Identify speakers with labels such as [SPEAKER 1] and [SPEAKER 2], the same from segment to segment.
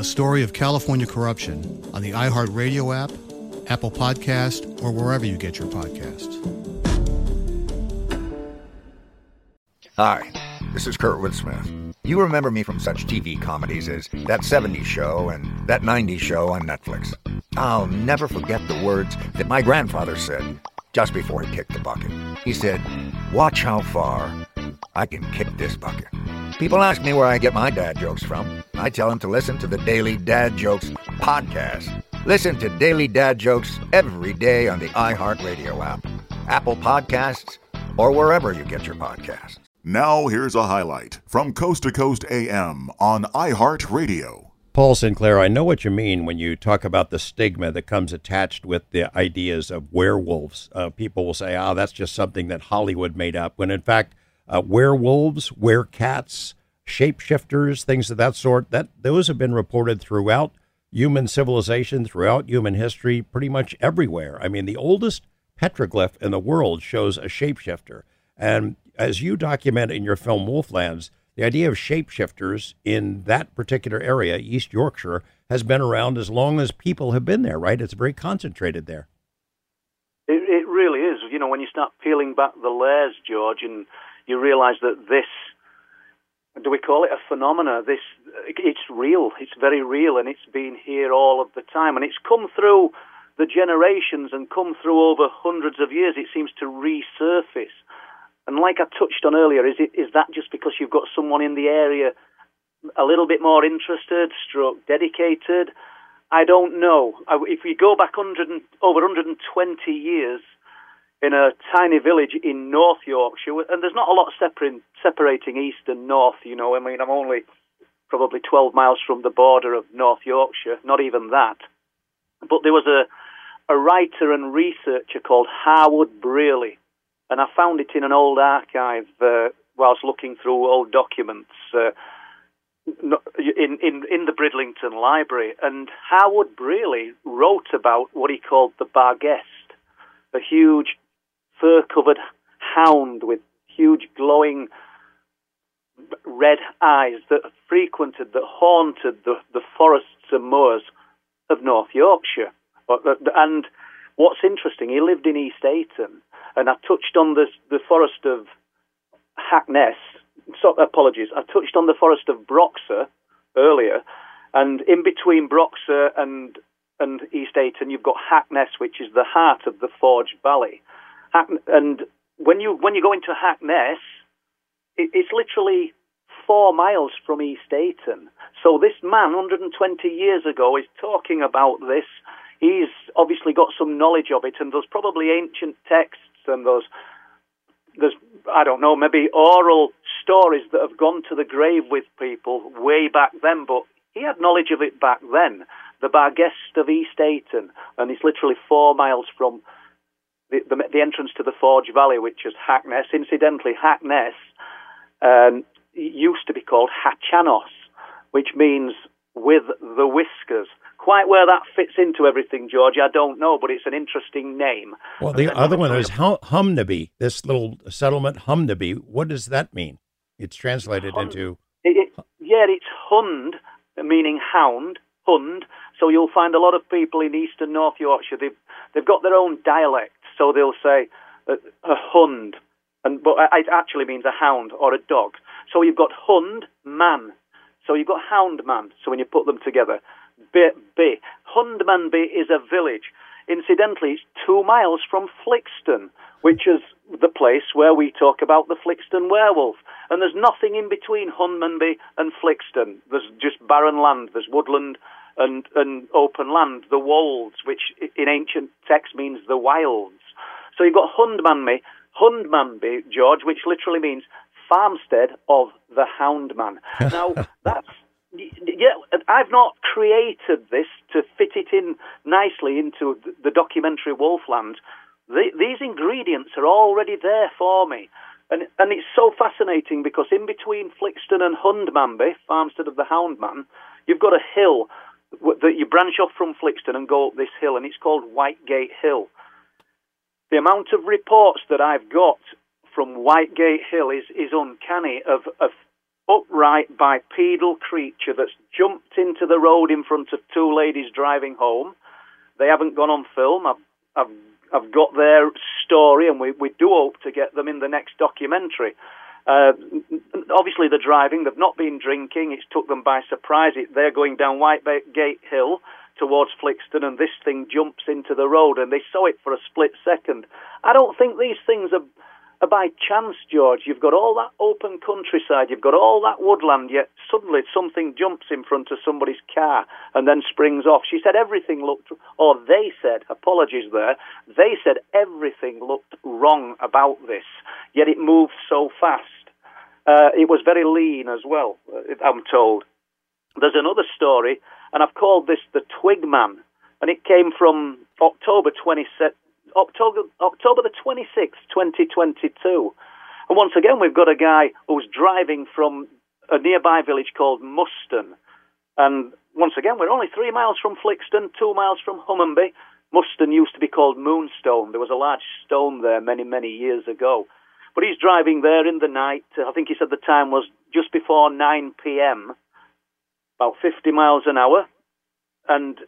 [SPEAKER 1] a story of California corruption on the iHeartRadio app, Apple Podcast, or wherever you get your podcasts.
[SPEAKER 2] Hi, this is Kurt Smith. You remember me from such TV comedies as That 70s Show and That 90s Show on Netflix. I'll never forget the words that my grandfather said just before he kicked the bucket. He said, Watch how far I can kick this bucket. People ask me where I get my dad jokes from. I tell them to listen to the Daily Dad Jokes podcast. Listen to Daily Dad Jokes every day on the iHeartRadio app, Apple Podcasts, or wherever you get your podcasts.
[SPEAKER 3] Now, here's a highlight from Coast to Coast AM on iHeartRadio.
[SPEAKER 4] Paul Sinclair, I know what you mean when you talk about the stigma that comes attached with the ideas of werewolves. Uh, people will say, oh, that's just something that Hollywood made up, when in fact, uh, werewolves, werecats, shapeshifters, things of that sort, that those have been reported throughout human civilization, throughout human history, pretty much everywhere. I mean, the oldest petroglyph in the world shows a shapeshifter. And as you document in your film Wolflands, the idea of shapeshifters in that particular area, East Yorkshire, has been around as long as people have been there, right? It's very concentrated there.
[SPEAKER 5] It, it really is. You know, when you start peeling back the layers, George, and you realize that this do we call it a phenomena? This it's real. It's very real, and it's been here all of the time, and it's come through the generations and come through over hundreds of years. It seems to resurface, and like I touched on earlier, is it is that just because you've got someone in the area a little bit more interested, stroke dedicated? I don't know. If we go back 100 and, over 120 years, in a tiny village in North Yorkshire, and there's not a lot separating, separating east and north. You know, I mean, I'm only probably 12 miles from the border of North Yorkshire, not even that. But there was a a writer and researcher called Harwood Brearley, and I found it in an old archive uh, whilst looking through old documents. Uh, in, in, in the Bridlington Library, and Harwood Brearley wrote about what he called the Barghest, a huge fur covered hound with huge glowing red eyes that frequented, that haunted the, the forests and moors of North Yorkshire. Uh, and what's interesting, he lived in East Ayton, and I touched on the, the forest of Hackness. So, apologies, I touched on the forest of Broxa earlier, and in between Broxa and and East Ayton, you've got Hackness, which is the heart of the Forge Valley and when you when you go into Hackness, it, it's literally four miles from East Ayton. So this man, 120 years ago, is talking about this. He's obviously got some knowledge of it, and there's probably ancient texts and those there's I don't know maybe oral stories that have gone to the grave with people way back then, but he had knowledge of it back then. The Barghest of East Ayton, and it's literally four miles from the, the, the entrance to the Forge Valley, which is Hackness. Incidentally, Hackness um, used to be called Hachanos, which means with the whiskers, Quite where that fits into everything, George, I don't know, but it's an interesting name.
[SPEAKER 4] Well, the other one is hum- Humnaby, this little settlement, Humnaby. What does that mean? It's translated
[SPEAKER 5] Hund.
[SPEAKER 4] into.
[SPEAKER 5] It, it, yeah, it's Hund, meaning hound, Hund. So you'll find a lot of people in eastern North Yorkshire, they've, they've got their own dialect. So they'll say a, a Hund, and, but it actually means a hound or a dog. So you've got Hund, man. So you've got Hound Man. So when you put them together, B, B. Hundmanby is a village. Incidentally, it's two miles from Flixton, which is the place where we talk about the Flixton werewolf. And there's nothing in between Hunmanby and Flixton. There's just barren land. There's woodland and, and open land. The wolds, which in ancient text means the wilds. So you've got Hundmanby, Hundmanby, George, which literally means farmstead of the Houndman. Now, that's yeah, I've not created this to fit it in nicely into the documentary Wolfland. The, these ingredients are already there for me. And, and it's so fascinating because in between Flixton and Hundmanby, farmstead of the Houndman, you've got a hill that you branch off from Flixton and go up this hill, and it's called Whitegate Hill. The amount of reports that I've got from Whitegate Hill is, is uncanny of, of upright bipedal creature that's jumped into the road in front of two ladies driving home. They haven't gone on film. I've, I've, I've got their story, and we, we do hope to get them in the next documentary. Uh, obviously, they're driving. They've not been drinking. It's took them by surprise. It, they're going down Whitegate Hill towards Flixton, and this thing jumps into the road, and they saw it for a split second. I don't think these things are by chance, George, you've got all that open countryside, you've got all that woodland, yet suddenly something jumps in front of somebody's car and then springs off. She said everything looked, or they said, apologies there, they said everything looked wrong about this, yet it moved so fast. Uh, it was very lean as well, uh, I'm told. There's another story, and I've called this the Twig Man, and it came from October 27, October, October the 26th, 2022. And once again, we've got a guy who's driving from a nearby village called Muston. And once again, we're only three miles from Flixton, two miles from Hunmanby. Muston used to be called Moonstone. There was a large stone there many, many years ago. But he's driving there in the night. I think he said the time was just before 9 p.m., about 50 miles an hour. And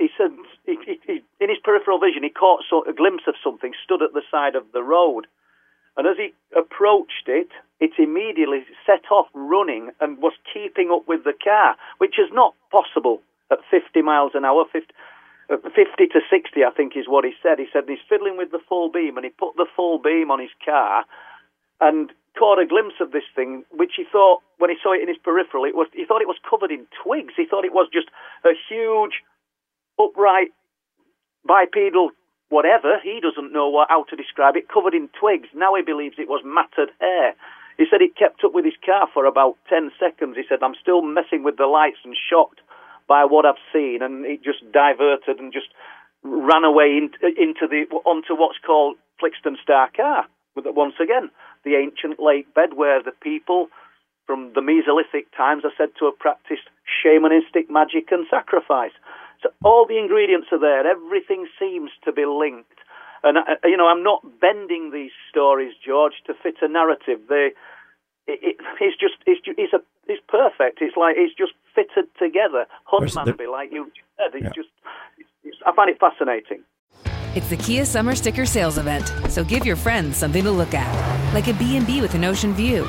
[SPEAKER 5] he said he, he, in his peripheral vision he caught so, a glimpse of something stood at the side of the road, and as he approached it, it immediately set off running and was keeping up with the car, which is not possible at 50 miles an hour. 50, uh, 50 to 60, I think, is what he said. He said he's fiddling with the full beam, and he put the full beam on his car, and caught a glimpse of this thing, which he thought, when he saw it in his peripheral, it was he thought it was covered in twigs. He thought it was just a huge upright, bipedal, whatever. He doesn't know what, how to describe it, covered in twigs. Now he believes it was matted hair. He said it kept up with his car for about 10 seconds. He said, I'm still messing with the lights and shocked by what I've seen. And it just diverted and just ran away in, into the, onto what's called Flixton Star Carr. Once again, the ancient lake bed where the people from the Mesolithic times are said to have practiced shamanistic magic and sacrifice. So all the ingredients are there. Everything seems to be linked. And uh, you know, I'm not bending these stories, George, to fit a narrative. They, it, it, it's just, it's, it's a, it's perfect. It's like it's just fitted together. Hunmanby, like you said, it's yeah. just, it's, I find it fascinating.
[SPEAKER 6] It's the Kia Summer Sticker Sales Event, so give your friends something to look at, like a B&B with an ocean view,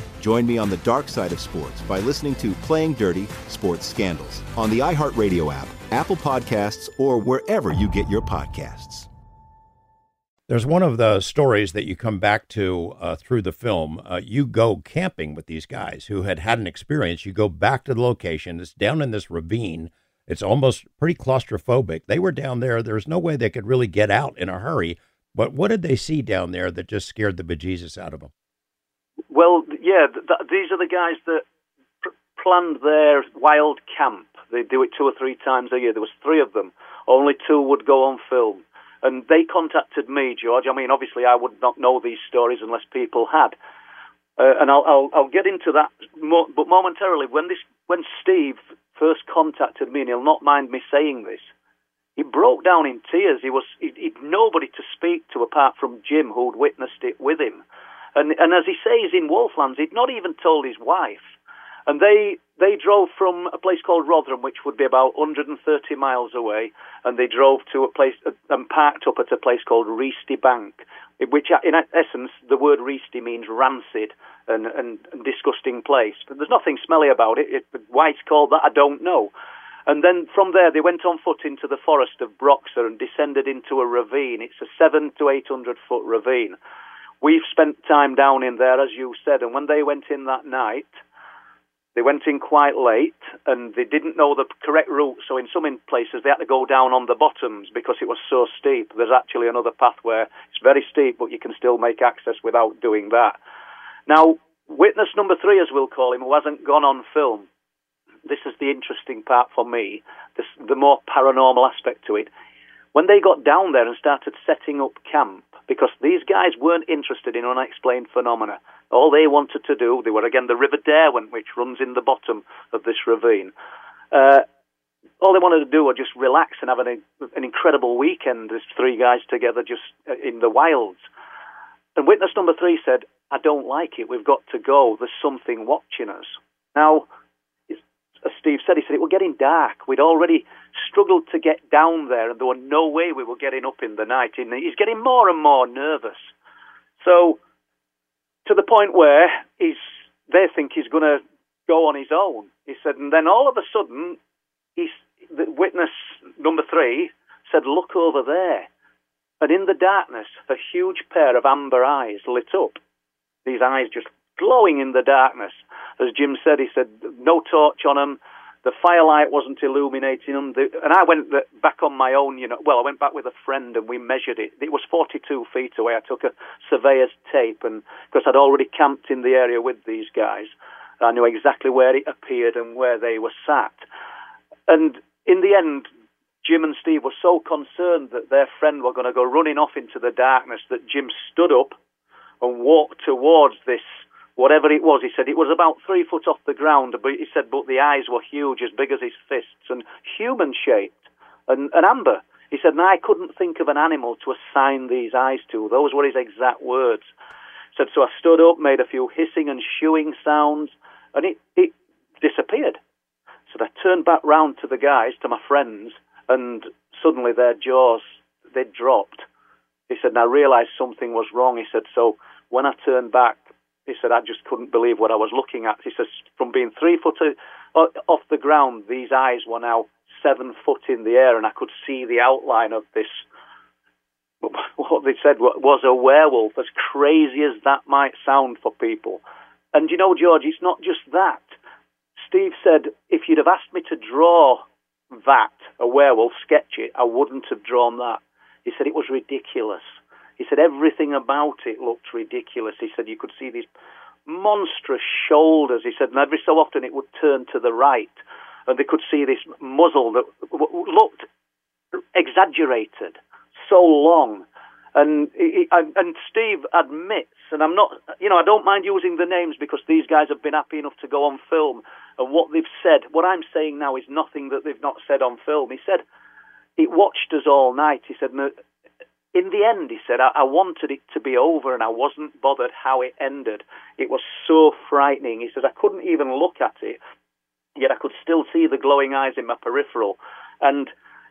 [SPEAKER 7] Join me on the dark side of sports by listening to Playing Dirty Sports Scandals on the iHeartRadio app, Apple Podcasts, or wherever you get your podcasts.
[SPEAKER 4] There's one of the stories that you come back to uh, through the film. Uh, you go camping with these guys who had had an experience. You go back to the location. It's down in this ravine. It's almost pretty claustrophobic. They were down there. There's no way they could really get out in a hurry. But what did they see down there that just scared the bejesus out of them?
[SPEAKER 5] Well, yeah, th- th- these are the guys that pr- planned their wild camp. They do it two or three times a year. There was three of them. Only two would go on film. And they contacted me, George. I mean, obviously, I would not know these stories unless people had. Uh, and I'll, I'll, I'll get into that, more, but momentarily, when this, when Steve first contacted me, and he'll not mind me saying this, he broke down in tears. He was he, he'd nobody to speak to apart from Jim, who'd witnessed it with him. And and as he says in Wolflands, he'd not even told his wife. And they they drove from a place called Rotherham, which would be about 130 miles away, and they drove to a place uh, and parked up at a place called Reasty Bank, which uh, in essence the word Reasty means rancid and, and, and disgusting place. But there's nothing smelly about it. it. Why it's called that, I don't know. And then from there, they went on foot into the forest of Broxa and descended into a ravine. It's a seven to eight hundred foot ravine. We've spent time down in there, as you said, and when they went in that night, they went in quite late and they didn't know the correct route. So in some places, they had to go down on the bottoms because it was so steep. There's actually another path where it's very steep, but you can still make access without doing that. Now, witness number three, as we'll call him, who hasn't gone on film, this is the interesting part for me, this, the more paranormal aspect to it. When they got down there and started setting up camp, because these guys weren't interested in unexplained phenomena. All they wanted to do, they were again the River Derwent, which runs in the bottom of this ravine. Uh, all they wanted to do was just relax and have an, an incredible weekend. There's three guys together just uh, in the wilds. And witness number three said, I don't like it. We've got to go. There's something watching us. Now, as Steve said, he said it was getting dark. We'd already struggled to get down there, and there was no way we were getting up in the night. And he's getting more and more nervous. So, to the point where he's, they think he's going to go on his own. He said, and then all of a sudden, he's, the witness number three said, "Look over there." And in the darkness, a huge pair of amber eyes lit up. These eyes just glowing in the darkness. As Jim said, he said, no torch on them. The firelight wasn't illuminating them. The, and I went back on my own, you know. Well, I went back with a friend and we measured it. It was 42 feet away. I took a surveyor's tape and because I'd already camped in the area with these guys, I knew exactly where it appeared and where they were sat. And in the end, Jim and Steve were so concerned that their friend were going to go running off into the darkness that Jim stood up and walked towards this whatever it was. He said it was about three foot off the ground, but he said, but the eyes were huge, as big as his fists, and human shaped, and, and amber. He said, and I couldn't think of an animal to assign these eyes to. Those were his exact words. He said, so I stood up, made a few hissing and shooing sounds, and it, it disappeared. So I turned back round to the guys, to my friends, and suddenly their jaws, they dropped. He said, and I realized something was wrong. He said, so when I turned back, he said, I just couldn't believe what I was looking at. He says, from being three foot uh, off the ground, these eyes were now seven foot in the air, and I could see the outline of this what they said was a werewolf, as crazy as that might sound for people. And you know, George, it's not just that. Steve said, if you'd have asked me to draw that, a werewolf, sketch it, I wouldn't have drawn that. He said it was ridiculous. He said everything about it looked ridiculous. He said you could see these monstrous shoulders. He said, and every so often it would turn to the right, and they could see this muzzle that looked exaggerated, so long. And and Steve admits, and I'm not, you know, I don't mind using the names because these guys have been happy enough to go on film, and what they've said. What I'm saying now is nothing that they've not said on film. He said it watched us all night. He said in the end, he said, I, I, wanted it to be over and I wasn't bothered how it ended. It was so frightening. He said, I couldn't even look at it, yet I could still see the glowing eyes in my peripheral. And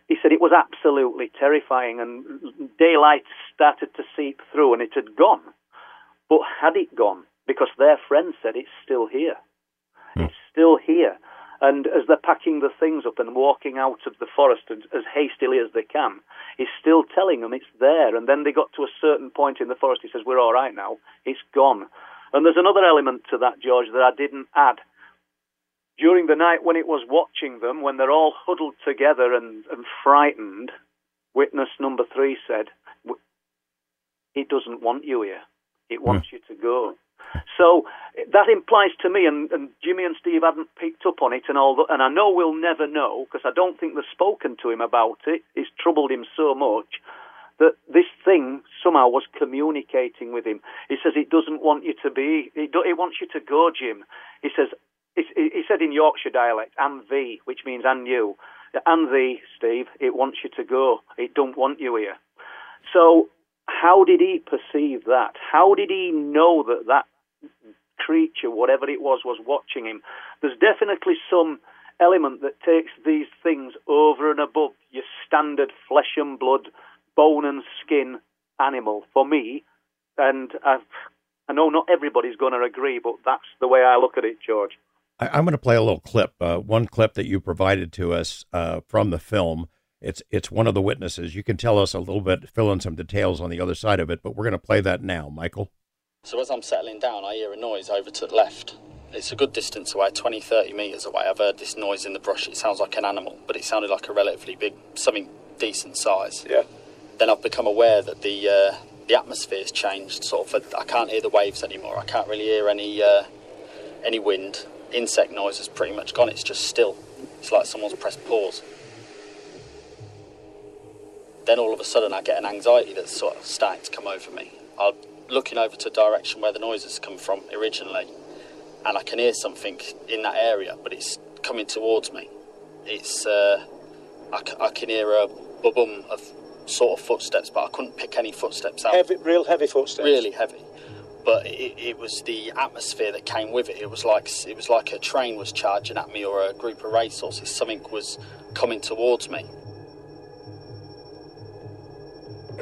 [SPEAKER 5] he said it was absolutely terrifying and daylight started to seep through and it had gone. But had it gone? Because their friend said it's still here. Hmm. It's still here. And as they're packing the things up and walking out of the forest as, as hastily as they can, he's still telling them it's there. And then they got to a certain point in the forest. He says, We're all right now. It's gone. And there's another element to that, George, that I didn't add. During the night when it was watching them, when they're all huddled together and, and frightened, witness number three said, It doesn't want you here. It wants mm. you to go. So that implies to me, and, and Jimmy and Steve hadn't picked up on it, and all, and I know we'll never know because I don't think they've spoken to him about it. It's troubled him so much that this thing somehow was communicating with him. He says it doesn't want you to be. It, do, wants you to go, Jim. He says. He said in Yorkshire dialect, "And thee," which means "and you." And thee, Steve. It wants you to go. It don't want you here. So how did he perceive that? How did he know that that creature, whatever it was, was watching him? There's definitely some element that takes these things over and above your standard flesh and blood, bone and skin animal. For me, and I've, I know not everybody's going to agree, but that's the way I look at it, George.
[SPEAKER 4] I, am going to play a little clip, uh, one clip that you provided to us uh, from the film. It's it's one of the witnesses. You can tell us a little bit, fill in some details on the other side of it, but we're going to play that now, Michael.
[SPEAKER 8] So as I'm settling down, I hear a noise over to the left. It's a good distance away, 20, 30 metres away. I've heard this noise in the brush. It sounds like an animal, but it sounded like a relatively big, something decent size.
[SPEAKER 9] Yeah.
[SPEAKER 8] Then I've become aware that the uh, the atmosphere's changed. Sort of, I can't hear the waves anymore. I can't really hear any uh, any wind. Insect noise has pretty much gone. It's just still. It's like someone's pressed pause then all of a sudden I get an anxiety that's sort of starting to come over me. I'm looking over to the direction where the noises come from originally, and I can hear something in that area, but it's coming towards me. It's uh, I, c- I can hear a bum of sort of footsteps, but I couldn't pick any footsteps out.
[SPEAKER 9] Heavy, real heavy footsteps.
[SPEAKER 8] Really heavy. But it, it was the atmosphere that came with it. It was like it was like a train was charging at me, or a group of racehorses. Something was coming towards me,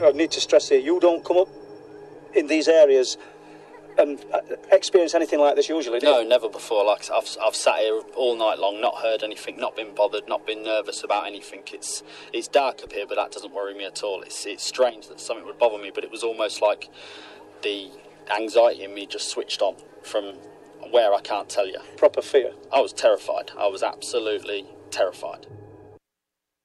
[SPEAKER 9] I need to stress here, you don't come up in these areas and uh, experience anything like this usually,
[SPEAKER 8] No, never before. Like I've, I've sat here all night long, not heard anything, not been bothered, not been nervous about anything. It's it's dark up here, but that doesn't worry me at all. It's it's strange that something would bother me, but it was almost like the anxiety in me just switched on from where I can't tell you.
[SPEAKER 9] Proper fear.
[SPEAKER 8] I was terrified. I was absolutely terrified.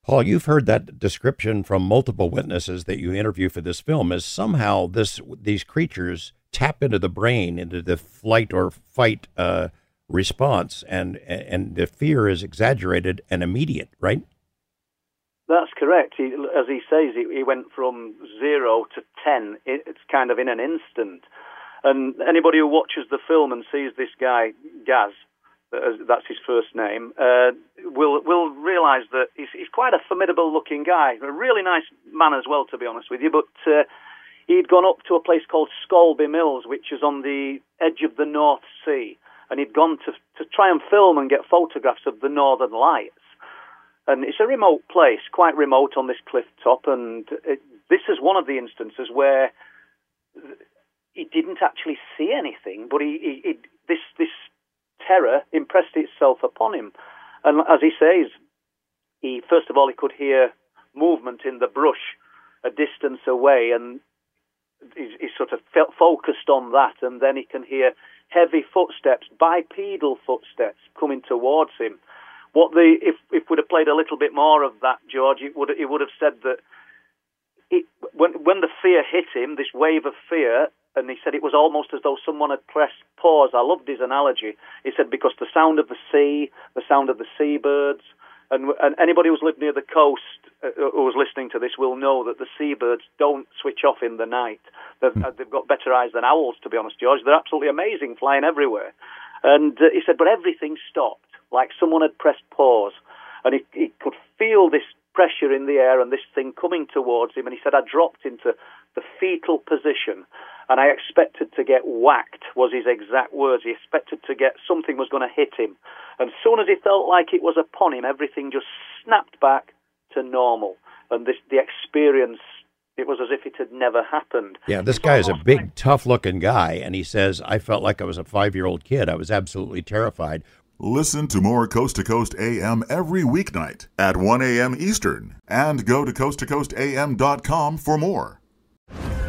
[SPEAKER 4] Paul, you've heard that description from multiple witnesses that you interview for this film is somehow this these creatures tap into the brain, into the flight or fight uh, response, and and the fear is exaggerated and immediate, right?
[SPEAKER 5] That's correct. He, as he says, he, he, went from zero to ten. It's kind of in an instant. And anybody who watches the film and sees this guy Gaz that's his first name, uh, will will realise that he's, he's quite a formidable looking guy, a really nice man as well, to be honest with you. But uh, he'd gone up to a place called Scalby Mills, which is on the edge of the North Sea, and he'd gone to to try and film and get photographs of the Northern Lights. And it's a remote place, quite remote on this cliff top, and it, this is one of the instances where he didn't actually see anything, but he, he, he this this terror impressed itself upon him. And as he says, he first of all he could hear movement in the brush, a distance away, and he's, sort of focused on that, and then he can hear heavy footsteps, bipedal footsteps coming towards him. What the if if we'd have played a little bit more of that, George, it would it would have said that it, when when the fear hit him, this wave of fear, and he said it was almost as though someone had pressed pause. I loved his analogy. He said because the sound of the sea, the sound of the seabirds, and, and anybody who's lived near the coast uh, who was listening to this will know that the seabirds don't switch off in the night. They've, mm. they've got better eyes than owls, to be honest, George. They're absolutely amazing, flying everywhere. And uh, he said, but everything stopped, like someone had pressed pause, and he, he could feel this pressure in the air and this thing coming towards him. And he said, I dropped into the fetal position and I expected to get whacked, was his exact words. He expected to get something was going to hit him. And as soon as he felt like it was upon him, everything just snapped back to normal. And this, the experience, it was as if it had never happened.
[SPEAKER 4] Yeah, this guy is a big, like... tough looking guy. And he says, I felt like I was a five year old kid. I was absolutely terrified.
[SPEAKER 3] Listen to more Coast to Coast AM every weeknight at 1 a.m. Eastern and go to coasttocoastam.com for more.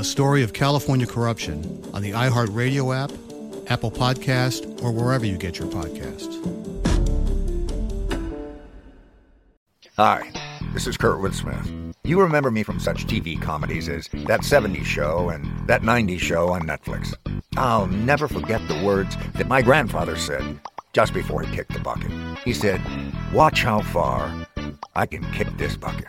[SPEAKER 1] a story of California corruption on the iHeartRadio app, Apple Podcast, or wherever you get your podcasts.
[SPEAKER 2] Hi, this is Kurt Smith. You remember me from such TV comedies as That 70s Show and That 90s Show on Netflix. I'll never forget the words that my grandfather said just before he kicked the bucket. He said, Watch how far I can kick this bucket.